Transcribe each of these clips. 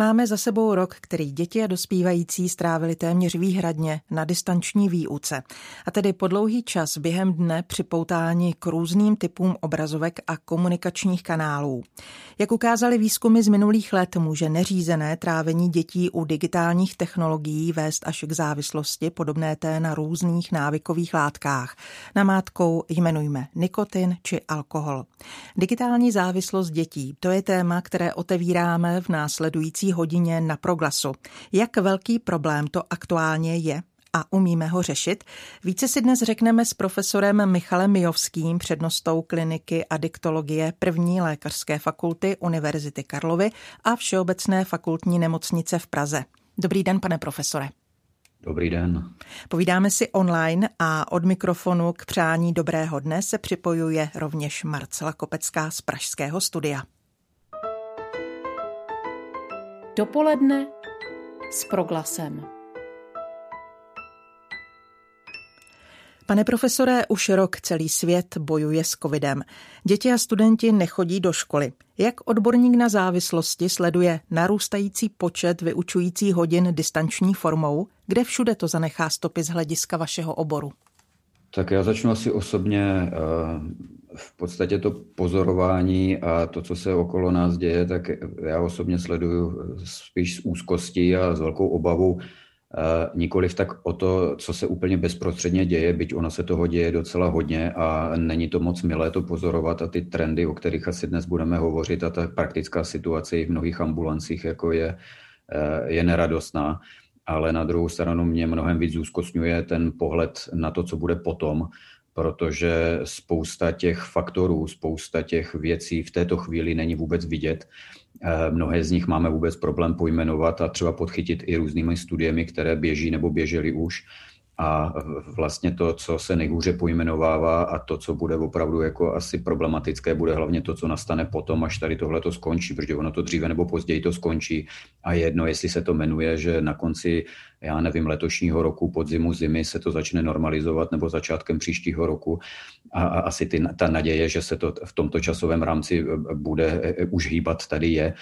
Máme za sebou rok, který děti a dospívající strávili téměř výhradně na distanční výuce. A tedy po dlouhý čas během dne připoutáni k různým typům obrazovek a komunikačních kanálů. Jak ukázaly výzkumy z minulých let, může neřízené trávení dětí u digitálních technologií vést až k závislosti podobné té na různých návykových látkách. Namátkou jmenujme nikotin či alkohol. Digitální závislost dětí, to je téma, které otevíráme v následující hodině na proglasu. Jak velký problém to aktuálně je? a umíme ho řešit? Více si dnes řekneme s profesorem Michalem Mijovským, přednostou kliniky adiktologie první lékařské fakulty Univerzity Karlovy a Všeobecné fakultní nemocnice v Praze. Dobrý den, pane profesore. Dobrý den. Povídáme si online a od mikrofonu k přání dobrého dne se připojuje rovněž Marcela Kopecká z Pražského studia. Dopoledne s proglasem. Pane profesore, už rok celý svět bojuje s covidem. Děti a studenti nechodí do školy. Jak odborník na závislosti sleduje narůstající počet vyučujících hodin distanční formou, kde všude to zanechá stopy z hlediska vašeho oboru? Tak já začnu asi osobně. V podstatě to pozorování a to, co se okolo nás děje, tak já osobně sleduju spíš s úzkostí a s velkou obavou. Eh, nikoliv tak o to, co se úplně bezprostředně děje, byť ono se toho děje docela hodně a není to moc milé to pozorovat a ty trendy, o kterých asi dnes budeme hovořit a ta praktická situace v mnohých ambulancích jako je, eh, je neradostná ale na druhou stranu mě mnohem víc zúzkostňuje ten pohled na to, co bude potom, protože spousta těch faktorů, spousta těch věcí v této chvíli není vůbec vidět. Eh, mnohé z nich máme vůbec problém pojmenovat a třeba podchytit i různými studiemi, které běží nebo běžely už a vlastně to, co se nejhůře pojmenovává a to, co bude opravdu jako asi problematické, bude hlavně to, co nastane potom, až tady tohle to skončí, protože ono to dříve nebo později to skončí. A jedno, jestli se to jmenuje, že na konci, já nevím, letošního roku, podzimu, zimy se to začne normalizovat nebo začátkem příštího roku. A, asi ty, ta naděje, že se to v tomto časovém rámci bude e, e, už hýbat, tady je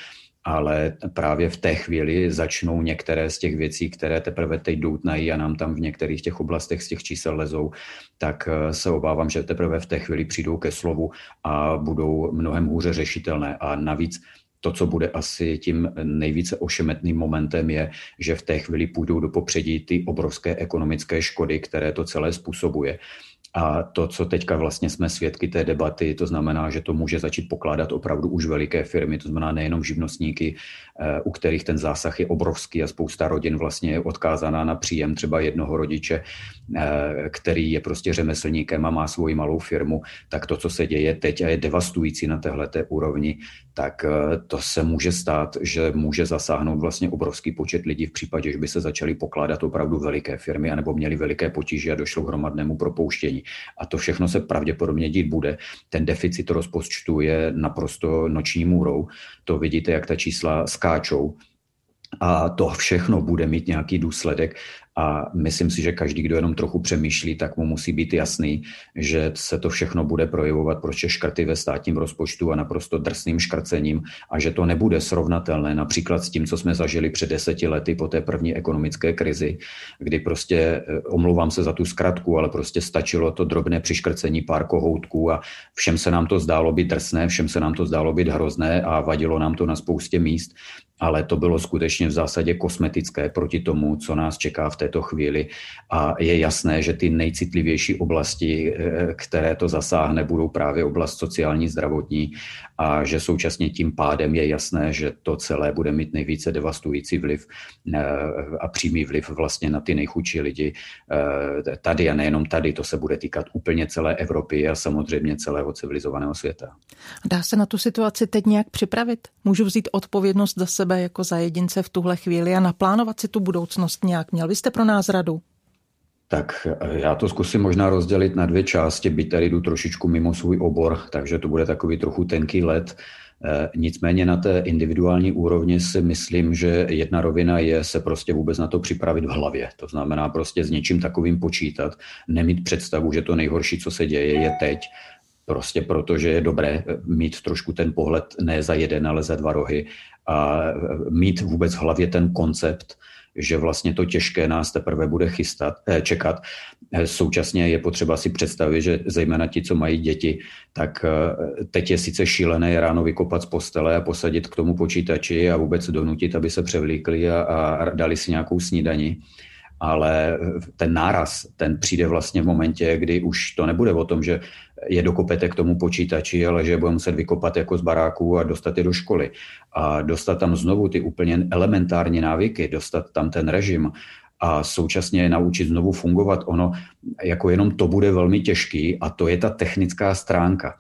ale právě v té chvíli začnou některé z těch věcí, které teprve teď doutnají a nám tam v některých těch oblastech z těch čísel lezou, tak eh, se obávám, že teprve v té chvíli přijdou ke slovu a budou mnohem hůře řešitelné. A navíc to, co bude asi tím nejvíce ošemetným momentem, je, že v té chvíli půjdou do popředí ty obrovské ekonomické škody, které to celé způsobuje. A to, co teďka vlastně jsme svědky té debaty, to znamená, že to může začít pokládat opravdu už veliké firmy, to znamená nejenom živnostníky, eh, u kterých ten zásah je obrovský a spousta rodin vlastně je odkázaná na příjem třeba jednoho rodiče, eh, který je prostě řemeslníkem a má svoji malou firmu, tak to, co se děje teď a je devastující na téhleté úrovni, tak eh, to se může stát, že může zasáhnout vlastně obrovský počet lidí v případě, že by se začaly pokládat opravdu veliké firmy anebo měly veliké potíže a došlo k hromadnému propouštění. A to všechno se pravděpodobně dít bude. Ten deficit rozpočtu je naprosto noční můrou. To vidíte, jak ta čísla skáčou. A to všechno bude mít nějaký důsledek a myslím si, že každý, kdo jenom trochu přemýšlí, tak mu musí být jasný, že se to všechno bude projevovat prostě škrty ve státním rozpočtu a naprosto drsným škrcením a že to nebude srovnatelné například s tím, co jsme zažili před deseti lety po té první ekonomické krizi, kdy prostě, eh, omlouvám se za tu zkratku, ale prostě stačilo to drobné přiškrcení pár kohoutků a všem se nám to zdálo být drsné, všem se nám to zdálo být hrozné a vadilo nám to na spoustě míst ale to bylo skutečně v zásadě kosmetické proti tomu, co nás čeká v této chvíli. A je jasné, že ty nejcitlivější oblasti, eh, které to zasáhne, budou právě oblast sociální, zdravotní a že současně tím pádem je jasné, že to celé bude mít nejvíce devastující vliv eh, a přímý vliv vlastně na ty nejchudší lidi eh, tady a nejenom tady. To se bude týkat úplně celé Evropy a samozřejmě celého civilizovaného světa. Dá se na tu situaci teď nějak připravit? Můžu vzít odpovědnost za sebe jako za jedince v tuhle chvíli a naplánovat si tu budoucnost nějak? Měl byste pro nás radu? Tak eh, já to zkusím možná rozdělit na dvě části, byť tady jdu trošičku mimo svůj obor, takže to bude takový trochu tenký let. Nicméně na té individuální úrovni si myslím, že jedna rovina je se prostě vůbec na to připravit v hlavě. To znamená prostě s něčím takovým počítat, nemít představu, že to nejhorší, co se děje, je teď, prostě protože je dobré mít trošku ten pohled ne za jeden, ale za dva rohy a mít vůbec v hlavě ten koncept, že vlastně to těžké nás teprve bude chystat, eh, čekat. Eh, současně je potřeba si představit, že zejména ti, co mají děti, tak eh, teď je sice šílené ráno vykopat z postele a posadit k tomu počítači a vůbec donutit, aby se převlíkli a, a dali si nějakou snídani ale ten náraz, ten přijde vlastně v momentě, kdy už to nebude o tom, že je dokopete k tomu počítači, ale že bude muset vykopat jako z baráku a dostat je do školy. A dostat tam znovu ty úplně elementární návyky, dostat tam ten režim a současně je naučit znovu fungovat, ono jako jenom to bude velmi těžký a to je ta technická stránka.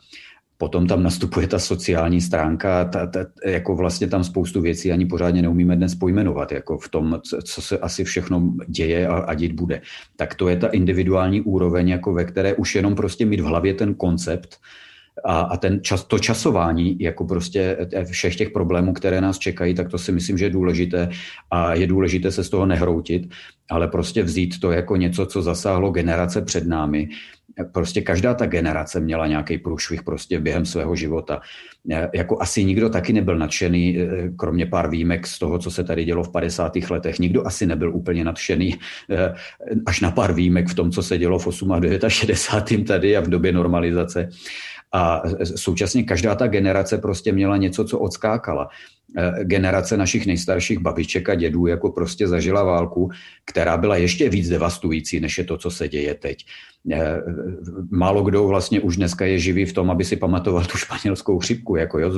Potom tam nastupuje ta sociální stránka, ta, ta, jako vlastně tam spoustu věcí ani pořádně neumíme dnes pojmenovat, jako v tom, co se asi všechno děje a, a dít bude. Tak to je ta individuální úroveň, jako ve které už jenom prostě mít v hlavě ten koncept, a, a ten čas, to časování jako prostě všech těch problémů, které nás čekají, tak to si myslím, že je důležité a je důležité se z toho nehroutit, ale prostě vzít to jako něco, co zasáhlo generace před námi prostě každá ta generace měla nějaký průšvih prostě během svého života. Jako asi nikdo taky nebyl nadšený, eh, kromě pár výjimek z toho, co se tady dělo v 50. letech. Nikdo asi nebyl úplně nadšený, eh, až na pár výjimek v tom, co se dělo v 8 a 69. tady a v době normalizace. A současně každá ta generace prostě měla něco, co odskákala. Eh, generace našich nejstarších babiček a dědů jako prostě zažila válku, která byla ještě víc devastující, než je to, co se děje teď. Eh, málo kdo vlastně už dneska je živý v tom, aby si pamatoval tu španělskou chřipku. Jako, jo?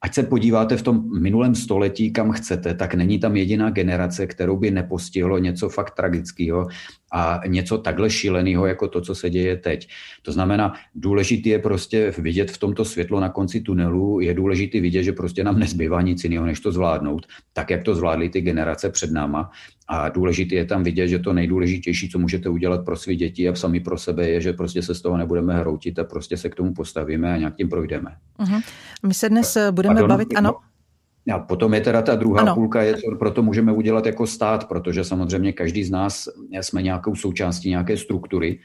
ať se podíváte v tom minulém století, kam chcete, tak není tam jediná generace, kterou by nepostihlo něco fakt tragického a něco takhle šíleného, jako to, co se děje teď. To znamená, důležité je prostě vidět v tomto světlo na konci tunelu, je důležité vidět, že prostě nám nezbývá nic jiného, než to zvládnout, tak jak to zvládly ty generace před náma. A důležité je tam vidět, že to nejdůležitější, co můžete udělat pro své děti a sami pro sebe, je, že prostě se z toho nebudeme hroutit a prostě se k tomu postavíme a nějak tím projdeme. Uh-huh. My se dnes budeme Pardon, bavit, ano. A potom je teda ta druhá ano. půlka, je, co proto můžeme udělat jako stát, protože samozřejmě každý z nás jsme nějakou součástí nějaké struktury.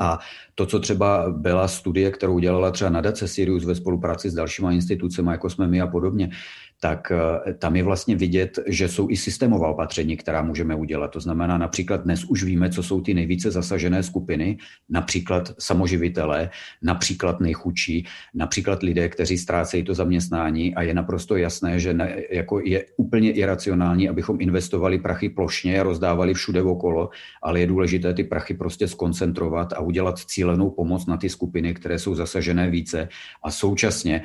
A to, co třeba byla studie, kterou dělala třeba nadace Sirius ve spolupráci s dalšíma institucemi, jako jsme my a podobně, tak eh, tam je vlastně vidět, že jsou i systémová opatření, která můžeme udělat. To znamená, například dnes už víme, co jsou ty nejvíce zasažené skupiny, například samoživitelé, například nejchudší, například lidé, kteří ztrácejí to zaměstnání a je naprosto jasné, že ne, jako je úplně iracionální, abychom investovali prachy plošně a rozdávali všude okolo, ale je důležité ty prachy prostě skoncentrovat a udělat cílenou pomoc na ty skupiny, které jsou zasažené více a současně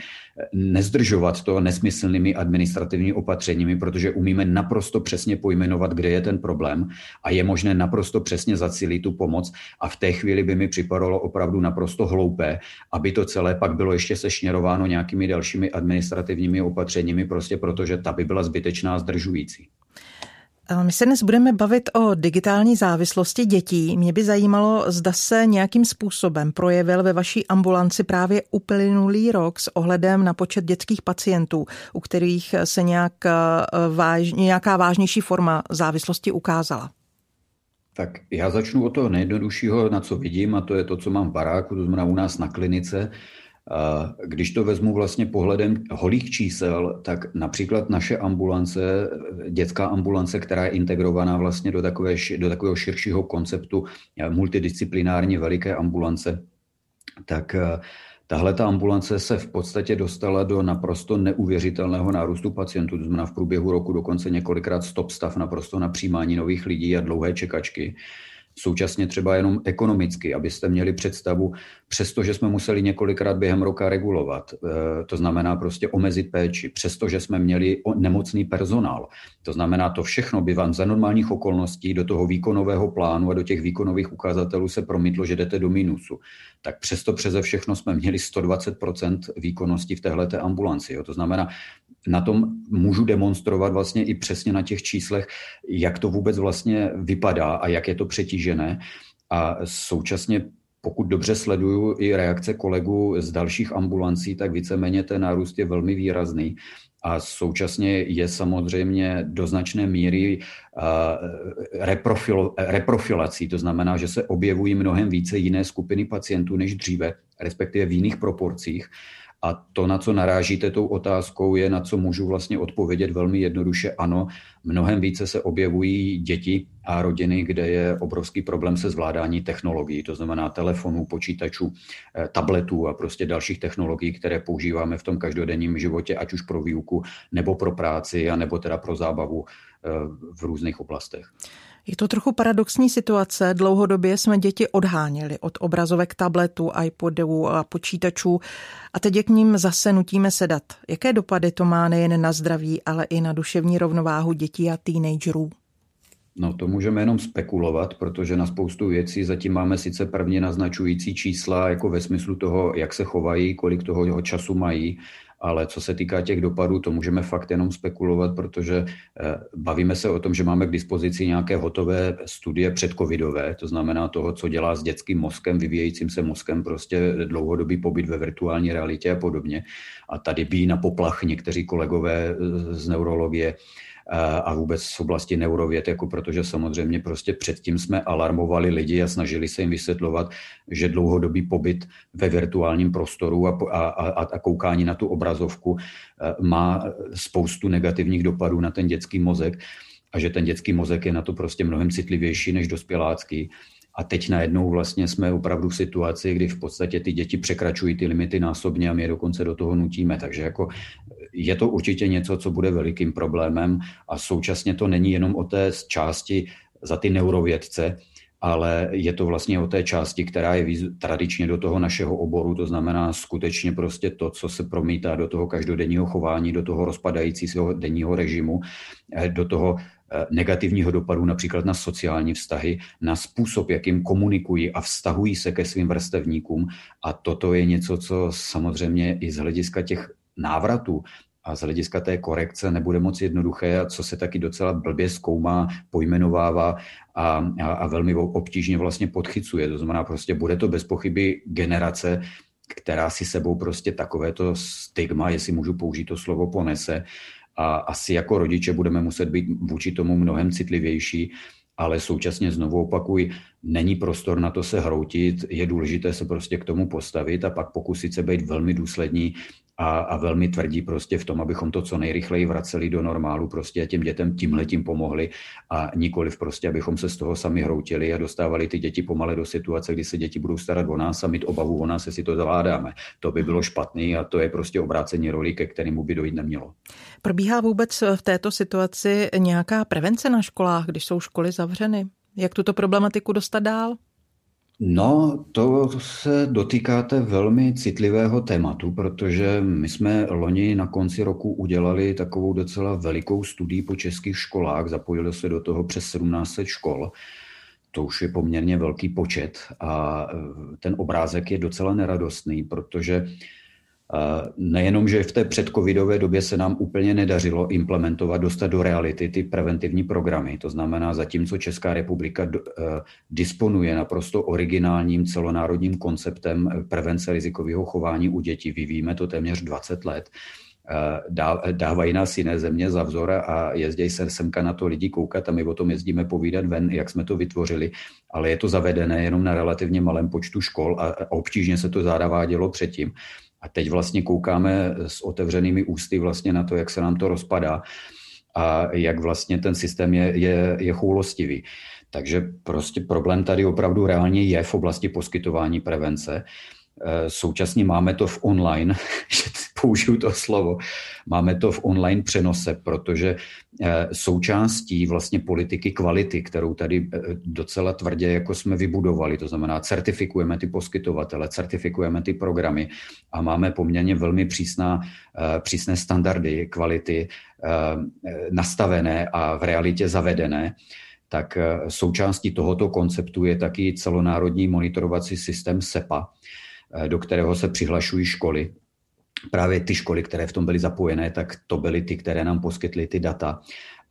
nezdržovat to nesmyslnými administrativními opatřeními, protože umíme naprosto přesně pojmenovat, kde je ten problém a je možné naprosto přesně zacílit tu pomoc a v té chvíli by mi připadalo opravdu naprosto hloupé, aby to celé pak bylo ještě sešněrováno nějakými dalšími administrativními opatřeními, prostě protože ta by byla zbytečná zdržující. My se dnes budeme bavit o digitální závislosti dětí. Mě by zajímalo, zda se nějakým způsobem projevil ve vaší ambulanci právě uplynulý rok s ohledem na počet dětských pacientů, u kterých se nějak eh, váž, nějaká vážnější forma závislosti ukázala. Tak já začnu od toho nejjednoduššího, na co vidím, a to je to, co mám v baráku, to znamená u nás na klinice. Když to vezmu vlastně pohledem holých čísel, tak například naše ambulance, dětská ambulance, která je integrovaná vlastně do, takové, do takového širšího konceptu multidisciplinární veliké ambulance, tak eh, Tahle ta ambulance se v podstatě dostala do naprosto neuvěřitelného nárůstu pacientů, to znamená v průběhu roku dokonce několikrát stop stav naprosto na přijímání nových lidí a dlouhé čekačky současně třeba jenom ekonomicky, abyste měli představu, přestože jsme museli několikrát během roka regulovat, eh, to znamená prostě omezit péči, přestože jsme měli nemocný personál. To znamená, to všechno by vám za normálních okolností do toho výkonového plánu a do těch výkonových ukazatelů se promítlo, že jdete do minusu. Tak přesto přeze všechno jsme měli 120% výkonnosti v téhle ambulanci. Jo. To znamená, na tom můžu demonstrovat vlastně i přesně na těch číslech, jak to vůbec vlastně vypadá a jak je to přetížené. A současně pokud dobře sleduju i reakce kolegů z dalších ambulancí, tak víceméně ten nárůst je velmi výrazný. A současně je samozřejmě do značné míry reprofil, reprofilací, to znamená, že se objevují mnohem více jiné skupiny pacientů než dříve, respektive v jiných proporcích. A to, na co narážíte tou otázkou, je, na co můžu vlastně odpovědět velmi jednoduše. Ano, mnohem více se objevují děti a rodiny, kde je obrovský problém se zvládání technologií, to znamená telefonů, počítačů, eh, tabletů a prostě dalších technologií, které používáme v tom každodenním životě, ať už pro výuku, nebo pro práci, a nebo teda pro zábavu eh, v různých oblastech. Je to trochu paradoxní situace. Dlouhodobě jsme děti odháněli od obrazovek tabletů, iPodů a počítačů a teď je k ním zase nutíme sedat. Jaké dopady to má nejen na zdraví, ale i na duševní rovnováhu dětí a teenagerů? No to můžeme jenom spekulovat, protože na spoustu věcí zatím máme sice prvně naznačující čísla, jako ve smyslu toho, jak se chovají, kolik toho času mají, ale co se týká těch dopadů, to můžeme fakt jenom spekulovat, protože eh, bavíme se o tom, že máme k dispozici nějaké hotové studie předcovidové, to znamená toho, co dělá s dětským mozkem, vyvíjejícím se mozkem, prostě dlouhodobý pobyt ve virtuální realitě a podobně. A tady bí na poplach někteří kolegové z neurologie, a vůbec z oblasti neurověd, jako protože samozřejmě prostě předtím jsme alarmovali lidi a snažili se jim vysvětlovat, že dlouhodobý pobyt ve virtuálním prostoru a, a, a, a koukání na tu obrazovku e, má spoustu negativních dopadů na ten dětský mozek a že ten dětský mozek je na to prostě mnohem citlivější než dospělácký. A teď najednou vlastně jsme opravdu v situaci, kdy v podstatě ty děti překračují ty limity násobně a my je dokonce do toho nutíme. Takže jako je to určitě něco, co bude velikým problémem a současně to není jenom o té části za ty neurovědce, ale je to vlastně o té části, která je tradičně do toho našeho oboru, to znamená skutečně prostě to, co se promítá do toho každodenního chování, do toho rozpadajícího denního režimu, eh, do toho eh, negativního dopadu například na sociální vztahy, na způsob, jakým komunikují a vztahují se ke svým vrstevníkům. A toto je něco, co samozřejmě i z hlediska těch návratů a z hlediska té korekce nebude moc jednoduché, a co se taky docela blbě zkoumá, pojmenovává a, a, a velmi obtížně vlastně podchycuje. To znamená, prostě bude to bez pochyby generace, která si sebou prostě takovéto stigma, jestli můžu použít to slovo, ponese. A asi jako rodiče budeme muset být vůči tomu mnohem citlivější, ale současně znovu opakuji, není prostor na to se hroutit, je důležité se prostě k tomu postavit a pak pokusit se být velmi důslední a, a velmi tvrdí prostě v tom, abychom to co nejrychleji vraceli do normálu prostě a těm dětem tímhletím pomohli a nikoliv prostě, abychom se z toho sami hroutili a dostávali ty děti pomale do situace, kdy se děti budou starat o nás a mít obavu o nás, jestli to zvládáme. To by bylo špatný a to je prostě obrácení roli, ke kterému by dojít nemělo. Probíhá vůbec v této situaci nějaká prevence na školách, když jsou školy zavřeny? Jak tuto problematiku dostat dál? No, to se dotýkáte velmi citlivého tématu, protože my jsme loni na konci roku udělali takovou docela velikou studii po českých školách, zapojili se do toho přes 1700 škol. To už je poměrně velký počet a ten obrázek je docela neradostný, protože Nejenom, že v té předcovidové době se nám úplně nedařilo implementovat, dostat do reality ty preventivní programy. To znamená, zatímco Česká republika eh, disponuje naprosto originálním celonárodním konceptem prevence rizikového chování u dětí, vyvíjíme to téměř 20 let, eh, dávají nás jiné země za vzor a jezdí se semka na to lidi koukat a my o tom jezdíme povídat ven, jak jsme to vytvořili, ale je to zavedené jenom na relativně malém počtu škol a obtížně se to zadávádělo předtím. A teď vlastně koukáme s otevřenými ústy vlastně na to, jak se nám to rozpadá a jak vlastně ten systém je, je, je choulostivý. Takže prostě problém tady opravdu reálně je v oblasti poskytování prevence. Eh, současně máme to v online, že použiju to slovo, máme to v online přenose, protože eh, součástí vlastně politiky kvality, kterou tady eh, docela tvrdě jako jsme vybudovali, to znamená certifikujeme ty poskytovatele, certifikujeme ty programy a máme poměrně velmi přísná, přísné standardy kvality nastavené a v realitě zavedené, tak součástí tohoto konceptu je taky celonárodní monitorovací systém SEPA, do kterého se přihlašují školy. právě ty školy, které v tom byly zapojené, tak to byly ty, které nám poskytly ty data.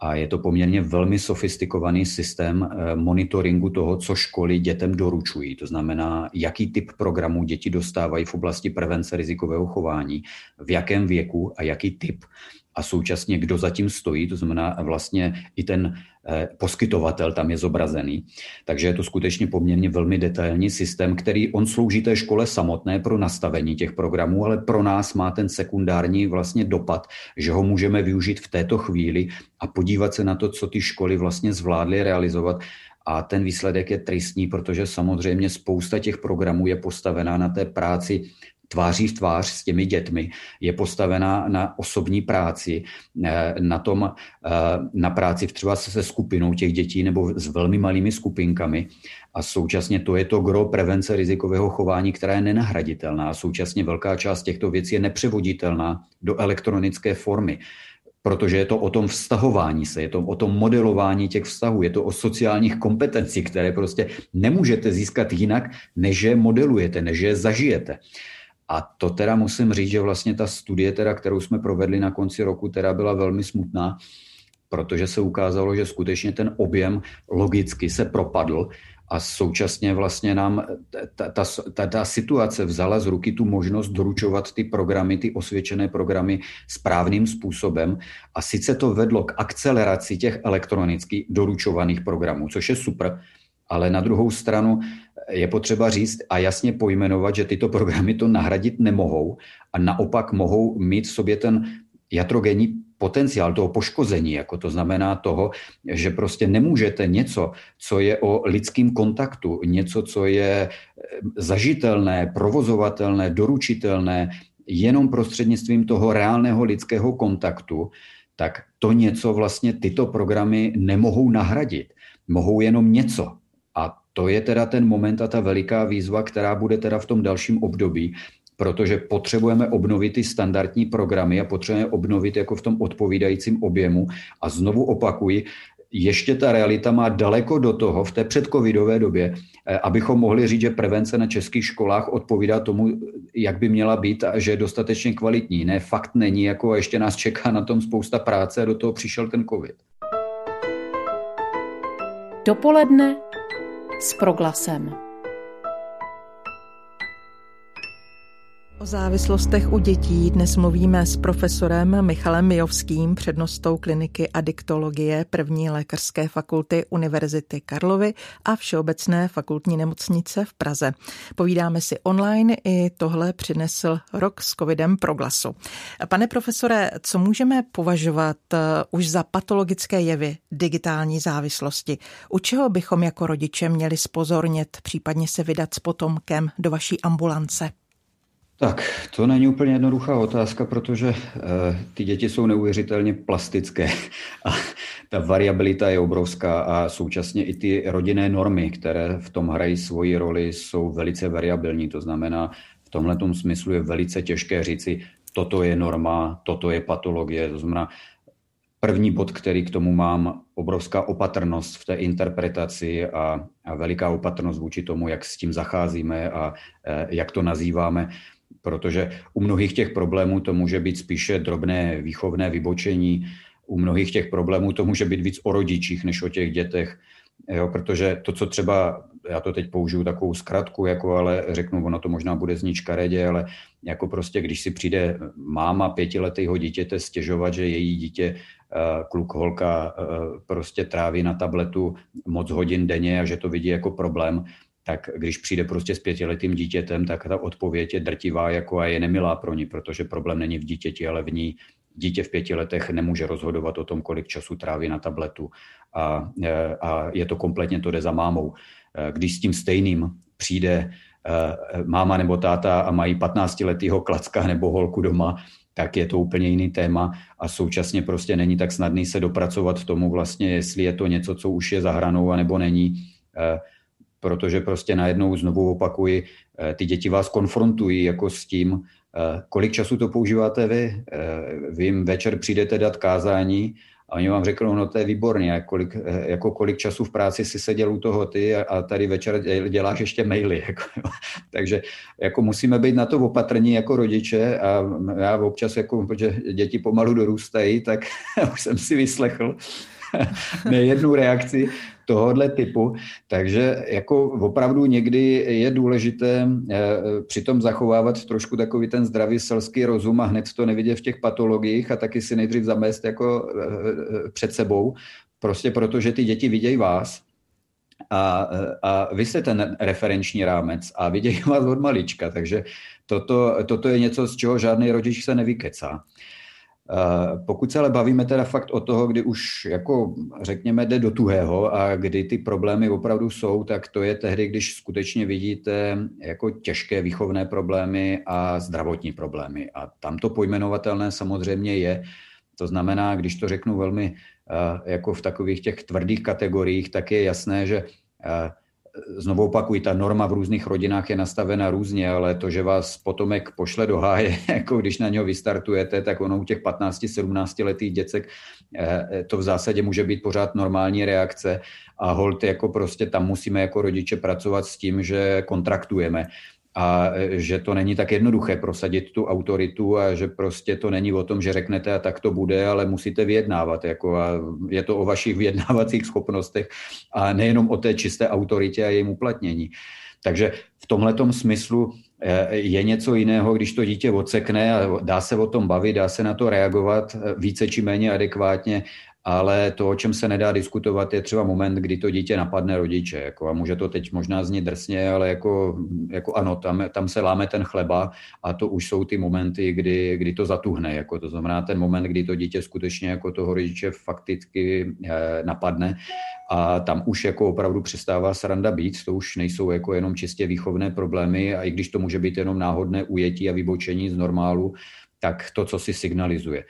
A je to poměrně velmi sofistikovaný systém eh, monitoringu toho, co školy dětem doručují. To znamená, jaký typ programů děti dostávají v oblasti prevence rizikového chování, v jakém věku a jaký typ a současně kdo zatím stojí, to znamená vlastně i ten eh, poskytovatel tam je zobrazený. Takže je to skutečně poměrně velmi detailní systém, který on slouží té škole samotné pro nastavení těch programů, ale pro nás má ten sekundární vlastně dopad, že ho můžeme využít v této chvíli a podívat se na to, co ty školy vlastně zvládly realizovat a ten výsledek je tristní, protože samozřejmě spousta těch programů je postavená na té práci tváří v tvář s těmi dětmi, je postavená na osobní práci, eh, na, tom, eh, na práci třeba se skupinou těch dětí nebo s velmi malými skupinkami. A současně to je to gro prevence rizikového chování, která je nenahraditelná. A současně velká část těchto věcí je nepřevoditelná do elektronické formy protože je to o tom vztahování se, je to o tom modelování těch vztahů, je to o sociálních kompetencích, které prostě nemůžete získat jinak, než je modelujete, než je zažijete. A to teda musím říct, že vlastně ta studie, teda, kterou jsme provedli na konci roku, teda byla velmi smutná, protože se ukázalo, že skutečně ten objem logicky se propadl a současně vlastně nám ta, ta, ta, ta situace vzala z ruky tu možnost doručovat ty programy, ty osvědčené programy správným způsobem. A sice to vedlo k akceleraci těch elektronicky doručovaných programů, což je super, ale na druhou stranu je potřeba říct a jasně pojmenovat, že tyto programy to nahradit nemohou a naopak mohou mít v sobě ten jatrogenní potenciál toho poškození, jako to znamená toho, že prostě nemůžete něco, co je o lidském kontaktu, něco, co je zažitelné, provozovatelné, doručitelné, jenom prostřednictvím toho reálného lidského kontaktu, tak to něco vlastně tyto programy nemohou nahradit. Mohou jenom něco. To je teda ten moment a ta veliká výzva, která bude teda v tom dalším období, protože potřebujeme obnovit ty standardní programy a potřebujeme obnovit jako v tom odpovídajícím objemu. A znovu opakuji, ještě ta realita má daleko do toho v té předcovidové době, eh, abychom mohli říct, že prevence na českých školách odpovídá tomu, jak by měla být a že je dostatečně kvalitní. Ne, fakt není, jako ještě nás čeká na tom spousta práce a do toho přišel ten covid. Dopoledne s proglasem. O závislostech u dětí dnes mluvíme s profesorem Michalem Mijovským, přednostou kliniky adiktologie první lékařské fakulty Univerzity Karlovy a Všeobecné fakultní nemocnice v Praze. Povídáme si online, i tohle přinesl rok s covidem pro glasu. Pane profesore, co můžeme považovat uh, už za patologické jevy digitální závislosti? U čeho bychom jako rodiče měli spozornět, případně se vydat s potomkem do vaší ambulance? Tak, to není úplně jednoduchá otázka, protože uh, ty děti jsou neuvěřitelně plastické a ta variabilita je obrovská a současně i ty rodinné normy, které v tom hrají svoji roli, jsou velice variabilní. To znamená, v tomhle smyslu je velice těžké říci, toto je norma, toto je patologie. To znamená, první bod, který k tomu mám, obrovská opatrnost v té interpretaci a, a veliká opatrnost vůči tomu, jak s tím zacházíme a e, jak to nazýváme protože u mnohých těch problémů to může být spíše drobné výchovné vybočení, u mnohých těch problémů to může být víc o rodičích než o těch dětech, jo, protože to, co třeba, já to teď použiju takovou zkratku, jako ale řeknu, ono to možná bude znít škaredě, ale jako prostě, když si přijde máma pětiletého dítěte stěžovat, že její dítě eh, kluk, holka eh, prostě tráví na tabletu moc hodin denně a že to vidí jako problém, tak když přijde prostě s pětiletým dítětem, tak ta odpověď je drtivá jako a je nemilá pro ní, protože problém není v dítěti, ale v ní. Dítě v pěti letech nemůže rozhodovat o tom, kolik času tráví na tabletu a, e, a je to kompletně to jde za mámou. E, když s tím stejným přijde e, máma nebo táta a mají 15-letýho klacka nebo holku doma, tak je to úplně jiný téma a současně prostě není tak snadný se dopracovat tomu vlastně, jestli je to něco, co už je za hranou, anebo není protože prostě najednou znovu opakuji, eh, ty děti vás konfrontují jako s tím, eh, kolik času to používáte vy. Eh, vy jim večer přijdete dát kázání A oni vám řeknou, no to je výborně, jako kolik, jako kolik času v práci si seděl u toho ty a, a tady večer děláš ještě maily. Jako, Takže jako musíme být na to opatrní jako rodiče a já občas, jako, protože děti pomalu dorůstají, tak už jsem si vyslechl, nejednu reakci tohohle typu. Takže jako opravdu někdy je důležité eh, přitom zachovávat trošku takový ten zdravý selský rozum a hned to nevidět v těch patologiích a taky si nejdřív zamést jako eh, eh, před sebou, prostě protože ty děti vidějí vás a, a vy jste ten referenční rámec a vidějí vás od malička, takže toto, toto je něco, z čeho žádný rodič se nevykecá. Eh, pokud se ale bavíme teda fakt o toho, kdy už jako řekněme jde do tuhého a kdy ty problémy opravdu jsou, tak to je tehdy, když skutečně vidíte jako těžké výchovné problémy a zdravotní problémy. A tam to pojmenovatelné samozřejmě je. To znamená, když to řeknu velmi eh, jako v takových těch tvrdých kategoriích, tak je jasné, že eh, znovu opakuji, ta norma v různých rodinách je nastavena různě, ale to, že vás potomek pošle do háje, jako když na něho vystartujete, tak ono u těch 15-17 letých děcek eh, to v zásadě může být pořád normální reakce a hold jako prostě tam musíme jako rodiče pracovat s tím, že kontraktujeme a e, že to není tak jednoduché prosadit tu autoritu a že prostě to není o tom, že řeknete a tak to bude, ale musíte vyjednávat. Jako a je to o vašich vyjednávacích schopnostech a nejenom o té čisté autoritě a jejím uplatnění. Takže v tomhletom smyslu e, je něco jiného, když to dítě odsekne a dá se o tom bavit, dá se na to reagovat e, více či méně adekvátně ale to, o čem se nedá diskutovat, je třeba moment, kdy to dítě napadne rodiče. Jako, a může to teď možná znít drsně, ale jako, jako ano, tam, tam se láme ten chleba a to už jsou ty momenty, kdy, kdy to zatuhne. Jako, to znamená ten moment, kdy to dítě skutečně jako toho rodiče fakticky eh, napadne a tam už jako opravdu přestává sranda být, to už nejsou jako jenom čistě výchovné problémy a i když to může být jenom náhodné ujetí a vybočení z normálu, tak to, co si signalizuje.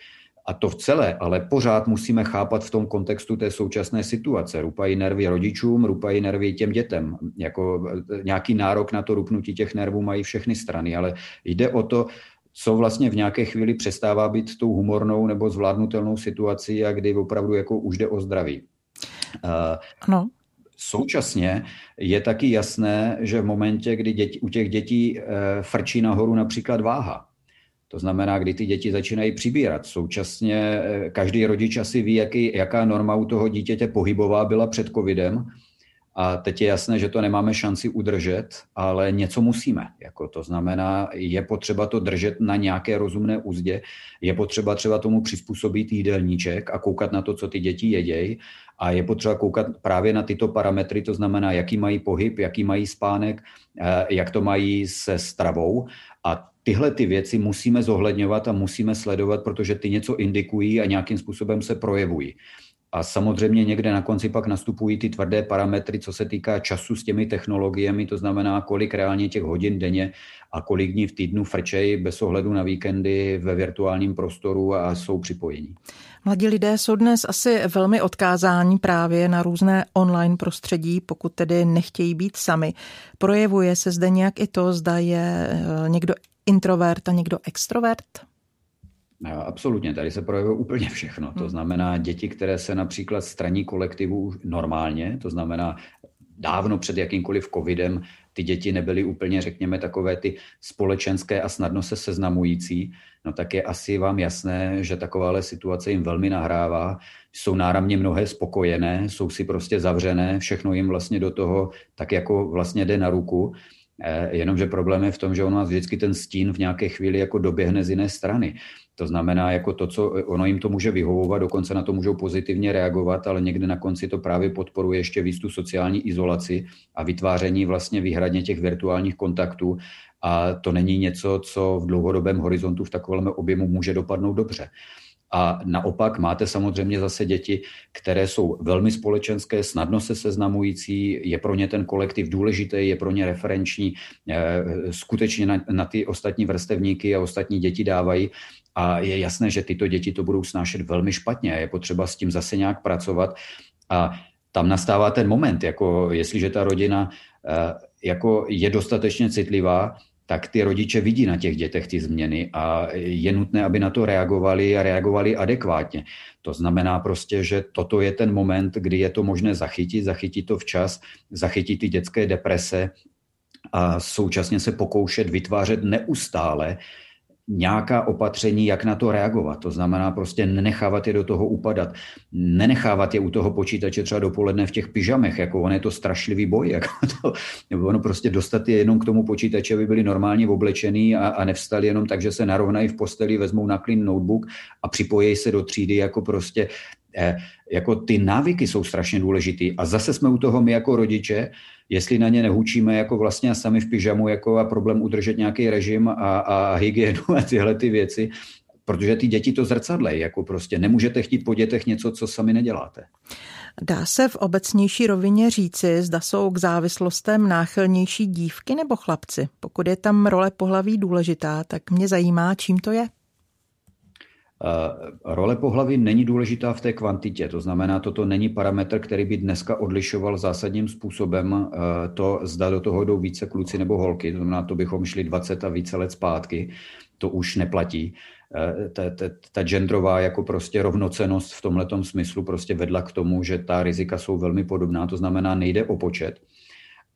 A to v celé, ale pořád musíme chápat v tom kontextu té současné situace. Rupají nervy rodičům, rupají nervy těm dětem. Jako e, nějaký nárok na to rupnutí těch nervů mají všechny strany, ale jde o to, co vlastně v nějaké chvíli přestává být tou humornou nebo zvládnutelnou situací a kdy opravdu jako už jde o zdraví. Ano. Současně je taky jasné, že v momentě, kdy děti, u těch dětí e, frčí nahoru například váha, to znamená, kdy ty děti začínají přibírat. Současně eh, každý rodič asi ví, jaký, jaká norma u toho dítěte pohybová byla před covidem. A teď je jasné, že to nemáme šanci udržet, ale něco musíme. Jako to znamená, je potřeba to držet na nějaké rozumné úzdě, je potřeba třeba tomu přizpůsobit jídelníček a koukat na to, co ty děti jedějí. A je potřeba koukat právě na tyto parametry, to znamená, jaký mají pohyb, jaký mají spánek, eh, jak to mají se stravou. A tyhle ty věci musíme zohledňovat a musíme sledovat, protože ty něco indikují a nějakým způsobem se projevují. A samozřejmě někde na konci pak nastupují ty tvrdé parametry, co se týká času s těmi technologiemi, to znamená, kolik reálně těch hodin denně a kolik dní v týdnu frčej bez ohledu na víkendy ve virtuálním prostoru a jsou připojení. Mladí lidé jsou dnes asi velmi odkázáni právě na různé online prostředí, pokud tedy nechtějí být sami. Projevuje se zde nějak i to, zda je eh, někdo introvert a někdo extrovert? Absolutně, tady se projevuje úplně všechno. To hmm. znamená děti, které se například straní kolektivu normálně, to znamená dávno před jakýmkoliv covidem ty děti nebyly úplně, řekněme, takové ty společenské a snadno se seznamující, no tak je asi vám jasné, že takováhle situace jim velmi nahrává. Jsou náramně mnohé spokojené, jsou si prostě zavřené, všechno jim vlastně do toho tak jako vlastně jde na ruku. Eh, jenomže problém je v tom, že on vás vždycky ten stín v nějaké chvíli jako doběhne z jiné strany. To znamená, jako to, co ono jim to může vyhovovat, dokonce na to můžou pozitivně reagovat, ale někde na konci to právě podporuje ještě víc tu sociální izolaci a vytváření vlastně výhradně těch virtuálních kontaktů. A to není něco, co v dlouhodobém horizontu v takovém objemu může dopadnout dobře. A naopak máte samozřejmě zase děti, které jsou velmi společenské, snadno se seznamující, je pro ně ten kolektiv důležitý, je pro ně referenční, eh, skutečně na, na ty ostatní vrstevníky a ostatní děti dávají. A je jasné, že tyto děti to budou snášet velmi špatně. Je potřeba s tím zase nějak pracovat. A tam nastává ten moment, jako jestliže ta rodina eh, jako je dostatečně citlivá, tak ty rodiče vidí na těch dětech ty změny a je nutné, aby na to reagovali a reagovali adekvátně. To znamená prostě, že toto je ten moment, kdy je to možné zachytit, zachytit to včas, zachytit ty dětské deprese a současně se pokoušet vytvářet neustále nějaká opatření, jak na to reagovat. To znamená prostě nenechávat je do toho upadat, nenechávat je u toho počítače třeba dopoledne v těch pyžamech, jako on je to strašlivý boj, jako to, nebo ono prostě dostat je jenom k tomu počítači, aby byli normálně oblečený a, a nevstali jenom tak, že se narovnají v posteli, vezmou na klin notebook a připojí se do třídy jako prostě jako ty návyky jsou strašně důležitý. A zase jsme u toho my jako rodiče, jestli na ně nehučíme jako vlastně sami v pyžamu jako a problém udržet nějaký režim a, a hygienu a tyhle ty věci, protože ty děti to zrcadlej, jako prostě nemůžete chtít po dětech něco, co sami neděláte. Dá se v obecnější rovině říci, zda jsou k závislostem náchylnější dívky nebo chlapci? Pokud je tam role pohlaví důležitá, tak mě zajímá, čím to je. Eh, role pohlaví není důležitá v té kvantitě, to znamená, toto není parametr, který by dneska odlišoval zásadním způsobem eh, to, zda do toho jdou více kluci nebo holky, to znamená, to bychom šli 20 a více let zpátky, to už neplatí. Eh, ta, ta, ta genderová jako prostě rovnocenost v tomhletom smyslu prostě vedla k tomu, že ta rizika jsou velmi podobná, to znamená, nejde o počet,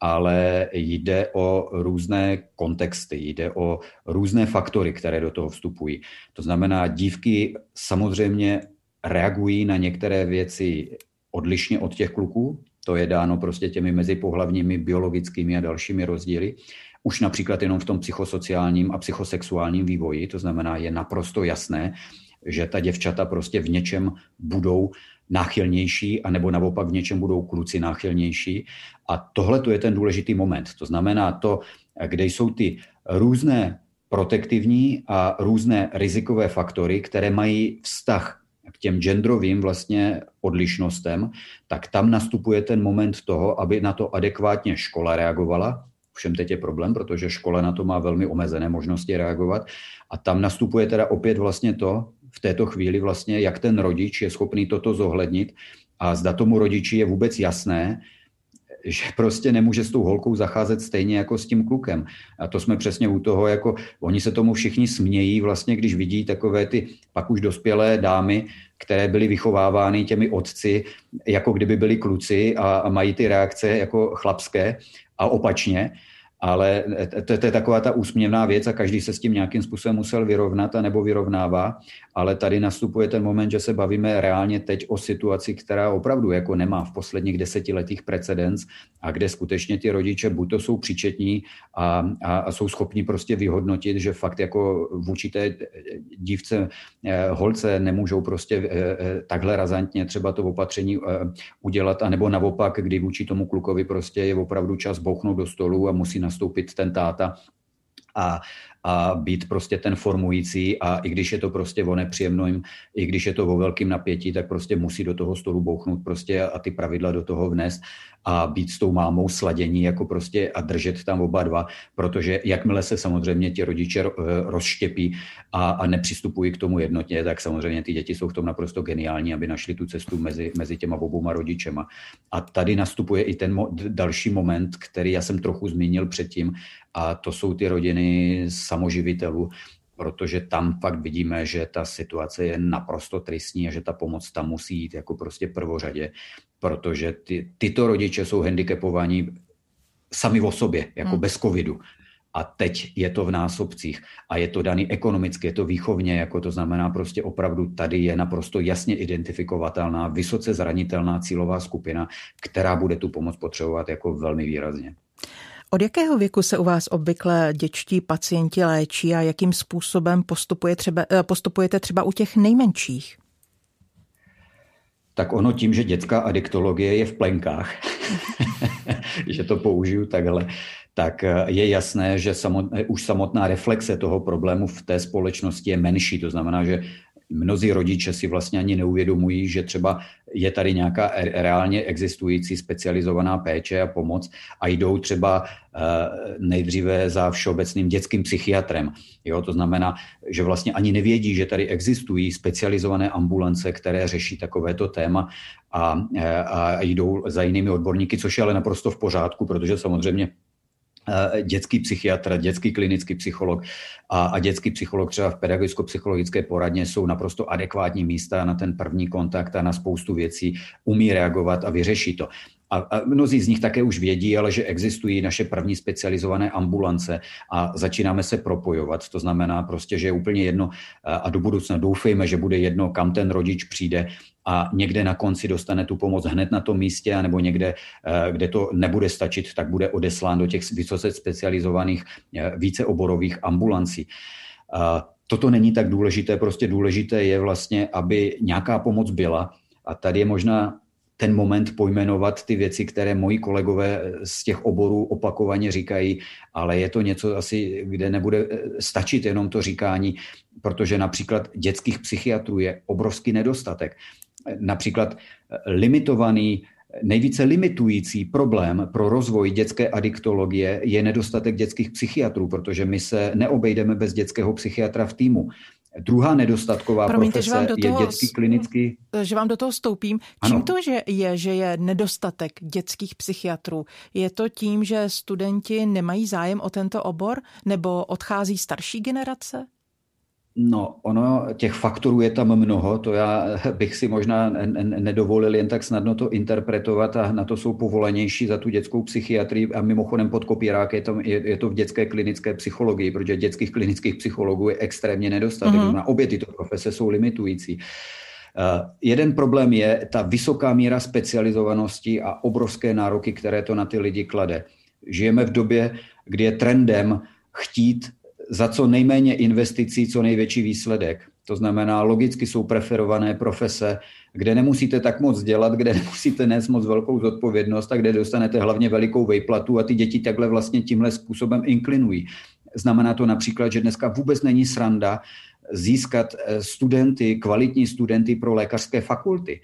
ale jde o různé kontexty, jde o různé faktory, které do toho vstupují. To znamená, dívky samozřejmě reagují na některé věci odlišně od těch kluků, to je dáno prostě těmi mezipohlavními biologickými a dalšími rozdíly. Už například jenom v tom psychosociálním a psychosexuálním vývoji, to znamená, je naprosto jasné, že ta děvčata prostě v něčem budou náchylnější, anebo naopak v něčem budou kluci náchylnější. A tohle to je ten důležitý moment. To znamená to, kde jsou ty různé protektivní a různé rizikové faktory, které mají vztah k těm genderovým vlastně odlišnostem, tak tam nastupuje ten moment toho, aby na to adekvátně škola reagovala. Všem teď je problém, protože škola na to má velmi omezené možnosti reagovat. A tam nastupuje teda opět vlastně to, v této chvíli vlastně, jak ten rodič je schopný toto zohlednit a zda tomu rodiči je vůbec jasné, že prostě nemůže s tou holkou zacházet stejně jako s tím klukem. A to jsme přesně u toho, jako oni se tomu všichni smějí vlastně, když vidí takové ty pak už dospělé dámy, které byly vychovávány těmi otci, jako kdyby byli kluci a, a mají ty reakce jako chlapské a opačně ale to, to je taková ta úsměvná věc a každý se s tím nějakým způsobem musel vyrovnat a nebo vyrovnává, ale tady nastupuje ten moment, že se bavíme reálně teď o situaci, která opravdu jako nemá v posledních desetiletích precedens a kde skutečně ty rodiče buď to jsou příčetní a, a, a jsou schopni prostě vyhodnotit, že fakt jako vůči té dívce, eh, holce nemůžou prostě eh, eh, takhle razantně třeba to opatření udělat, anebo naopak, kdy vůči tomu klukovi prostě je opravdu čas bouchnout do stolu a musí nastoupit ten táta a, a být prostě ten formující a i když je to prostě o nepříjemným, i když je to o velkým napětí, tak prostě musí do toho stolu bouchnout prostě a ty pravidla do toho vnést a být s tou mámou sladění jako prostě a držet tam oba dva, protože jakmile se samozřejmě ti rodiče eh, rozštěpí a, a nepřistupují k tomu jednotně, tak samozřejmě ty děti jsou v tom naprosto geniální, aby našli tu cestu mezi, mezi těma obouma rodičema. A tady nastupuje i ten mo- další moment, který já jsem trochu zmínil předtím, a to jsou ty rodiny samoživitelů, protože tam fakt vidíme, že ta situace je naprosto tristní a že ta pomoc tam musí jít jako prostě prvořadě, protože ty, tyto rodiče jsou handicapovaní sami o sobě, jako hmm. bez covidu. A teď je to v násobcích a je to daný ekonomicky, je to výchovně, jako to znamená prostě opravdu tady je naprosto jasně identifikovatelná, vysoce zranitelná cílová skupina, která bude tu pomoc potřebovat jako velmi výrazně. Od jakého věku se u vás obvykle děčtí pacienti léčí a jakým způsobem postupuje třeba, eh, postupujete třeba u těch nejmenších? Tak ono tím, že dětská adiktologie je v plenkách, že to použiju takhle, tak eh, je jasné, že samot, už samotná reflexe toho problému v té společnosti je menší. To znamená, že mnozí rodiče si vlastně ani neuvědomují, že třeba je tady nějaká reálně existující specializovaná péče a pomoc a jdou třeba eh, nejdříve za všeobecným dětským psychiatrem. Jo, to znamená, že vlastně ani nevědí, že tady existují specializované ambulance, které řeší takovéto téma a, eh, a jdou za jinými odborníky, což je ale naprosto v pořádku, protože samozřejmě dětský psychiatr, dětský klinický psycholog a, a dětský psycholog třeba v pedagogicko-psychologické poradně jsou naprosto adekvátní místa na ten první kontakt a na spoustu věcí umí reagovat a vyřeší to. A, mnozí z nich také už vědí, ale že existují naše první specializované ambulance a začínáme se propojovat. To znamená prostě, že je úplně jedno a do budoucna doufejme, že bude jedno, kam ten rodič přijde a někde na konci dostane tu pomoc hned na tom místě, nebo někde, eh, kde to nebude stačit, tak bude odeslán do těch vysoce specializovaných eh, víceoborových ambulancí. Toto není tak důležité, prostě důležité je vlastně, aby nějaká pomoc byla. A tady je možná ten moment pojmenovat ty věci, které moji kolegové z těch oborů opakovaně říkají, ale je to něco asi, kde nebude stačit jenom to říkání, protože například dětských psychiatrů je obrovský nedostatek například limitovaný Nejvíce limitující problém pro rozvoj dětské adiktologie je nedostatek dětských psychiatrů, protože my se neobejdeme bez dětského psychiatra v týmu. Druhá nedostatková Promiňte, profese že vám do toho, je dětský klinický... Že vám do toho stoupím. Ano. Čím to že je, že je nedostatek dětských psychiatrů? Je to tím, že studenti nemají zájem o tento obor nebo odchází starší generace? No, ono, těch faktorů je tam mnoho, to já bych si možná nedovolil jen tak snadno to interpretovat a na to jsou povolenější za tu dětskou psychiatrii a mimochodem pod kopírák je to, je, je to v dětské klinické psychologii, protože dětských klinických psychologů je extrémně nedostatek. Mm-hmm. Na obě tyto profese jsou limitující. Uh, jeden problém je ta vysoká míra specializovanosti a obrovské nároky, které to na ty lidi klade. Žijeme v době, kdy je trendem chtít za co nejméně investicí, co největší výsledek. To znamená, logicky jsou preferované profese, kde nemusíte tak moc dělat, kde nemusíte nést moc velkou zodpovědnost a kde dostanete hlavně velikou vejplatu a ty děti takhle vlastně tímhle způsobem inklinují. Znamená to například, že dneska vůbec není sranda získat eh, studenty, kvalitní studenty pro lékařské fakulty.